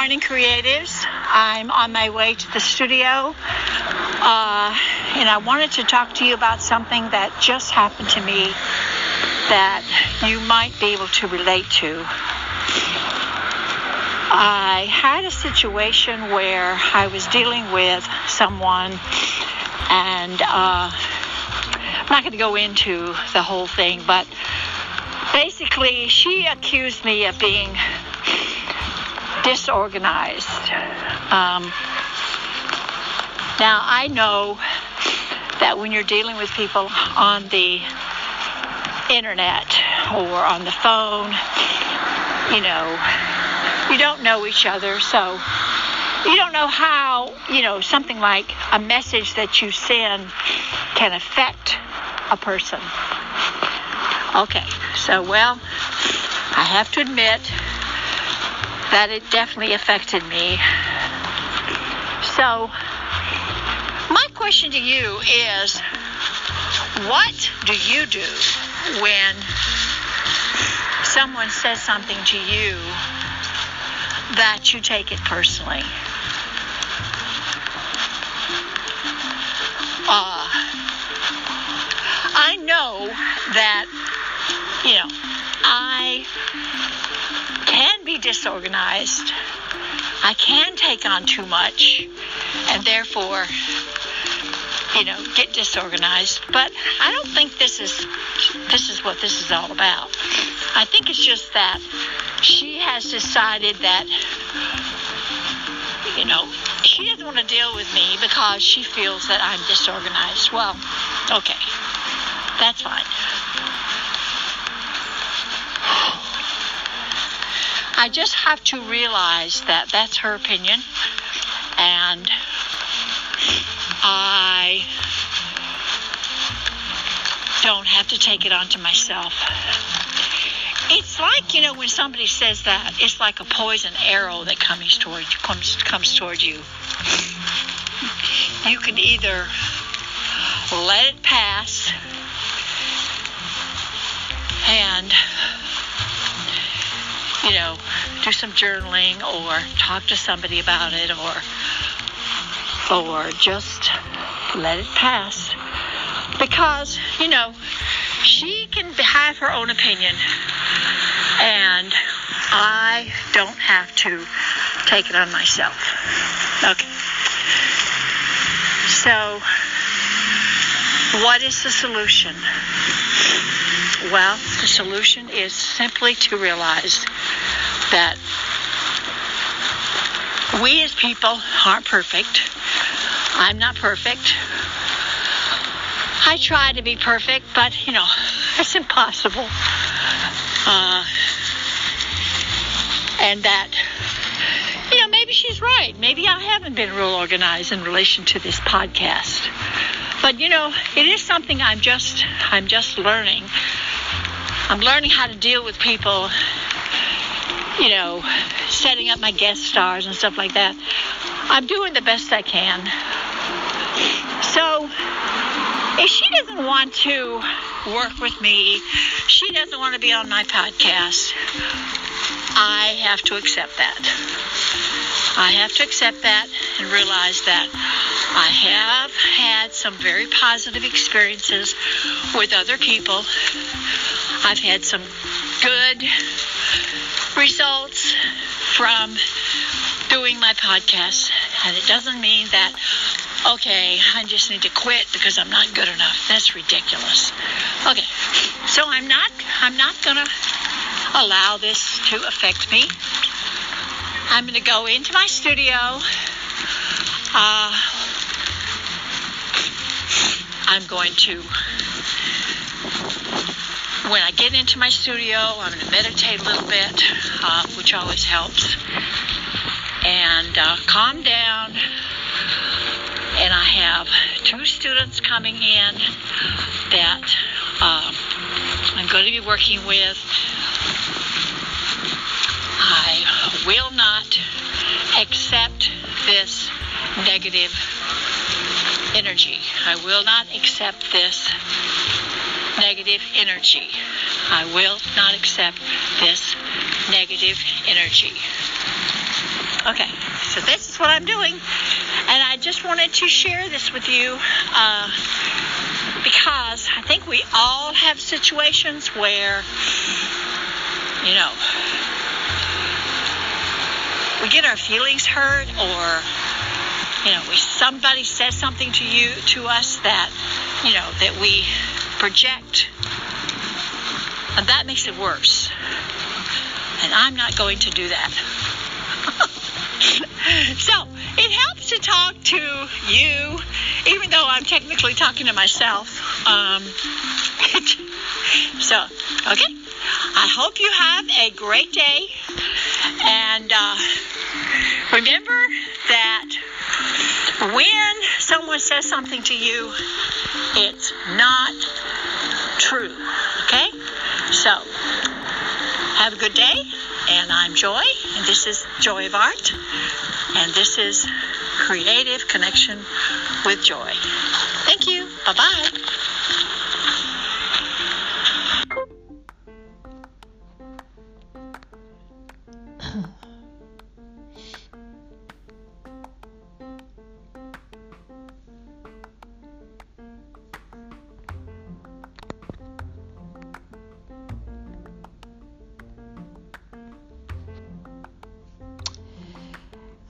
Morning, creatives. I'm on my way to the studio, uh, and I wanted to talk to you about something that just happened to me that you might be able to relate to. I had a situation where I was dealing with someone, and uh, I'm not going to go into the whole thing, but basically, she accused me of being disorganized. Um, now, I know that when you're dealing with people on the internet or on the phone, you know, you don't know each other, so you don't know how, you know, something like a message that you send can affect a person. Okay, so well, I have to admit that it definitely affected me. So, my question to you is what do you do when someone says something to you that you take it personally? Uh, I know that, you know, I disorganized. I can take on too much and therefore, you know, get disorganized. But I don't think this is this is what this is all about. I think it's just that she has decided that you know, she doesn't want to deal with me because she feels that I'm disorganized. Well, okay. That's fine. I just have to realize that that's her opinion, and I don't have to take it onto myself. It's like you know when somebody says that it's like a poison arrow that comes toward comes comes toward you. You can either let it pass and you know, do some journaling or talk to somebody about it or or just let it pass. Because, you know, she can have her own opinion and I don't have to take it on myself. Okay. So, what is the solution? Well, the solution is simply to realize that we as people aren't perfect. I'm not perfect. I try to be perfect, but you know, it's impossible. Uh, and that, you know, maybe she's right. Maybe I haven't been real organized in relation to this podcast. But you know, it is something I'm just I'm just learning. I'm learning how to deal with people you know, setting up my guest stars and stuff like that. I'm doing the best I can. So, if she doesn't want to work with me, she doesn't want to be on my podcast, I have to accept that. I have to accept that and realize that I have had some very positive experiences with other people. I've had some good results from doing my podcast. And it doesn't mean that, okay, I just need to quit because I'm not good enough. That's ridiculous. Okay, so I'm not, I'm not going to allow this to affect me. I'm going to go into my studio. Uh, I'm going to when I get into my studio, I'm going to meditate a little bit, uh, which always helps, and uh, calm down. And I have two students coming in that uh, I'm going to be working with. I will not accept this negative energy. I will not accept this negative energy. I will not accept this negative energy. Okay, so this is what I'm doing, and I just wanted to share this with you uh, because I think we all have situations where, you know, we get our feelings hurt or you know, we somebody says something to you, to us that, you know, that we project, and that makes it worse. And I'm not going to do that. so it helps to talk to you, even though I'm technically talking to myself. Um, so, okay. I hope you have a great day. And uh, remember that when someone says something to you, it's not true. Okay? So, have a good day. And I'm Joy, and this is Joy of Art, and this is Creative Connection with Joy. Thank you. Bye bye.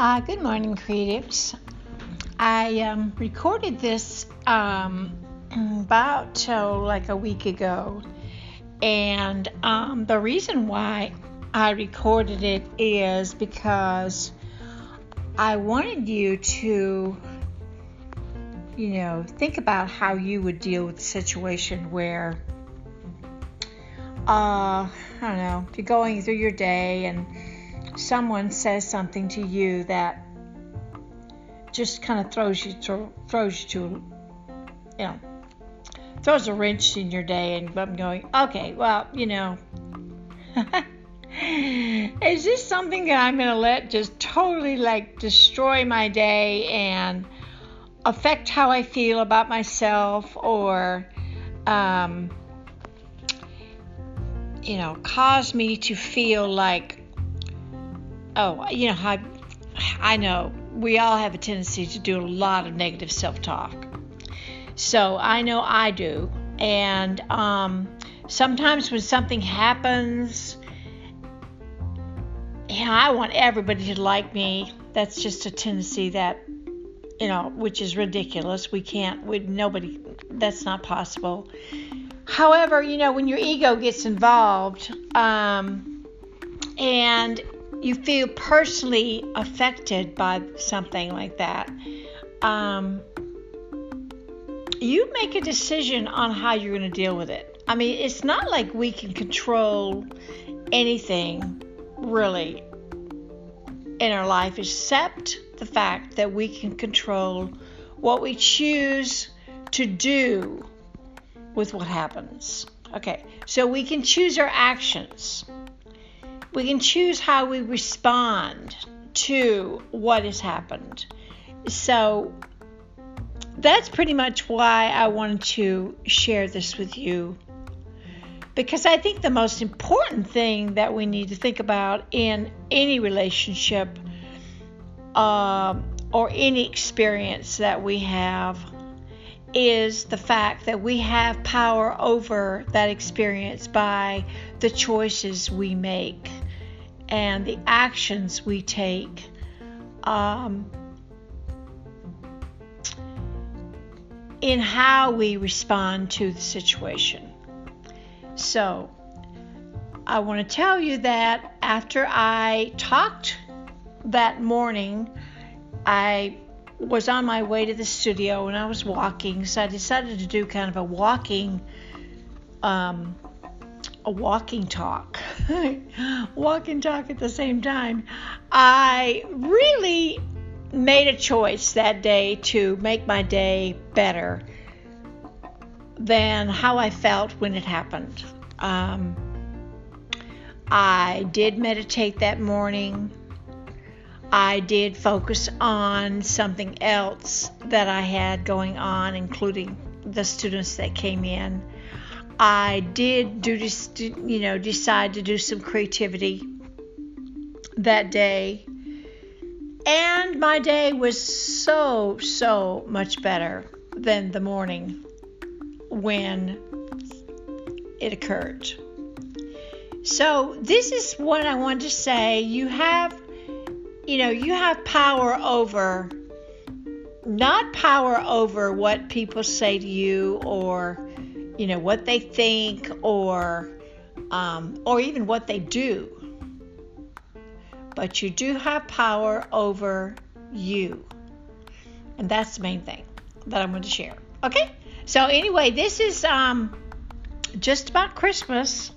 Uh, good morning, creatives. I um, recorded this um, about oh, like a week ago, and um, the reason why I recorded it is because I wanted you to, you know, think about how you would deal with a situation where, uh, I don't know, you're going through your day and someone says something to you that just kind of throws you to, throws you to, you know, throws a wrench in your day, and I'm going, okay, well, you know, is this something that I'm going to let just totally like destroy my day and affect how I feel about myself or, um, you know, cause me to feel like oh, you know, I, I know we all have a tendency to do a lot of negative self talk. So I know I do. And um, sometimes when something happens, you know, I want everybody to like me. That's just a tendency that, you know, which is ridiculous. We can't, we, nobody, that's not possible. However, you know, when your ego gets involved, um, and you feel personally affected by something like that, um, you make a decision on how you're going to deal with it. I mean, it's not like we can control anything really in our life except the fact that we can control what we choose to do with what happens. Okay, so we can choose our actions. We can choose how we respond to what has happened. So that's pretty much why I wanted to share this with you. Because I think the most important thing that we need to think about in any relationship uh, or any experience that we have is the fact that we have power over that experience by the choices we make and the actions we take. Um, in how we respond to the situation. So, I want to tell you that after I talked that morning, I was on my way to the studio and I was walking, so I decided to do kind of a walking um, a walking talk. walk and talk at the same time. I really made a choice that day to make my day better than how I felt when it happened. Um, I did meditate that morning. I did focus on something else that I had going on, including the students that came in. I did do this, you know, decide to do some creativity that day. And my day was so, so much better than the morning when it occurred. So, this is what I want to say. You have, you know, you have power over, not power over what people say to you or, you know, what they think or, um, or even what they do. But you do have power over you. And that's the main thing that I'm going to share. Okay? So, anyway, this is um, just about Christmas.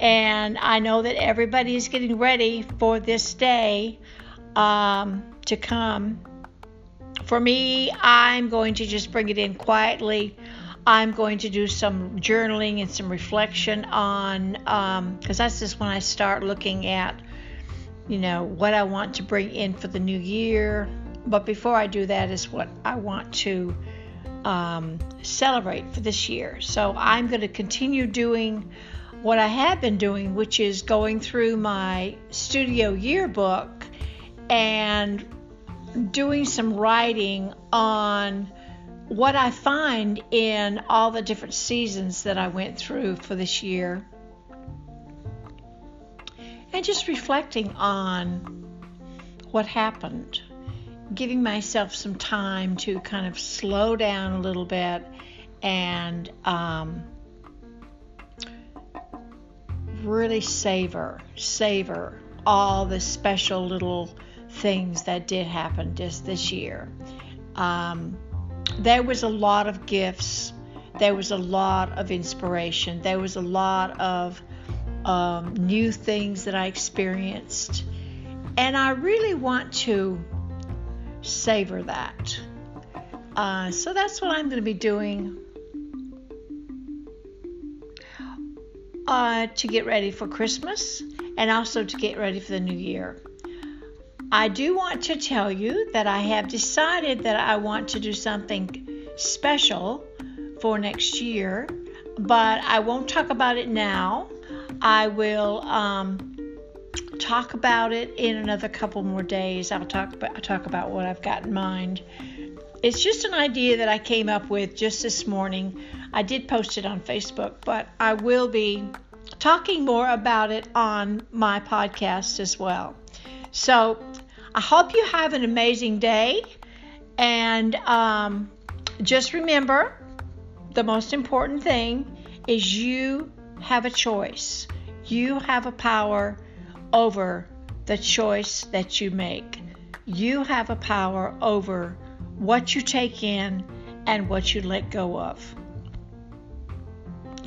And I know that everybody is getting ready for this day um, to come. For me, I'm going to just bring it in quietly. I'm going to do some journaling and some reflection on, because um, that's just when I start looking at, you know, what I want to bring in for the new year. But before I do that, is what I want to um, celebrate for this year. So I'm going to continue doing what I have been doing, which is going through my studio yearbook and doing some writing on what I find in all the different seasons that I went through for this year. And just reflecting on what happened giving myself some time to kind of slow down a little bit and um, really savor, savor all the special little things that did happen just this year. Um, there was a lot of gifts. There was a lot of inspiration. There was a lot of um, new things that I experienced. And I really want to savor that. Uh, so that's what I'm going to be doing uh, to get ready for Christmas and also to get ready for the new year. I do want to tell you that I have decided that I want to do something special for next year, but I won't talk about it now. I will um, talk about it in another couple more days. I'll talk about, I'll talk about what I've got in mind. It's just an idea that I came up with just this morning. I did post it on Facebook, but I will be talking more about it on my podcast as well. So I hope you have an amazing day. And um, just remember the most important thing is you have a choice, you have a power over the choice that you make. You have a power over what you take in and what you let go of.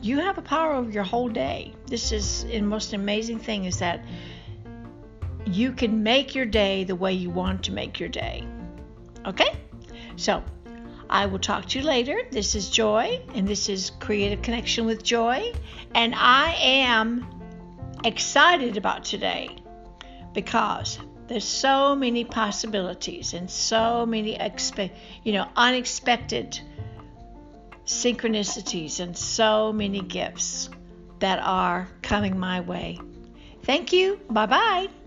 You have a power over your whole day. This is the most amazing thing is that you can make your day the way you want to make your day. Okay? So, I will talk to you later. This is Joy, and this is Creative Connection with Joy. And I am excited about today because there's so many possibilities and so many expe- you know unexpected synchronicities and so many gifts that are coming my way. Thank you. Bye bye.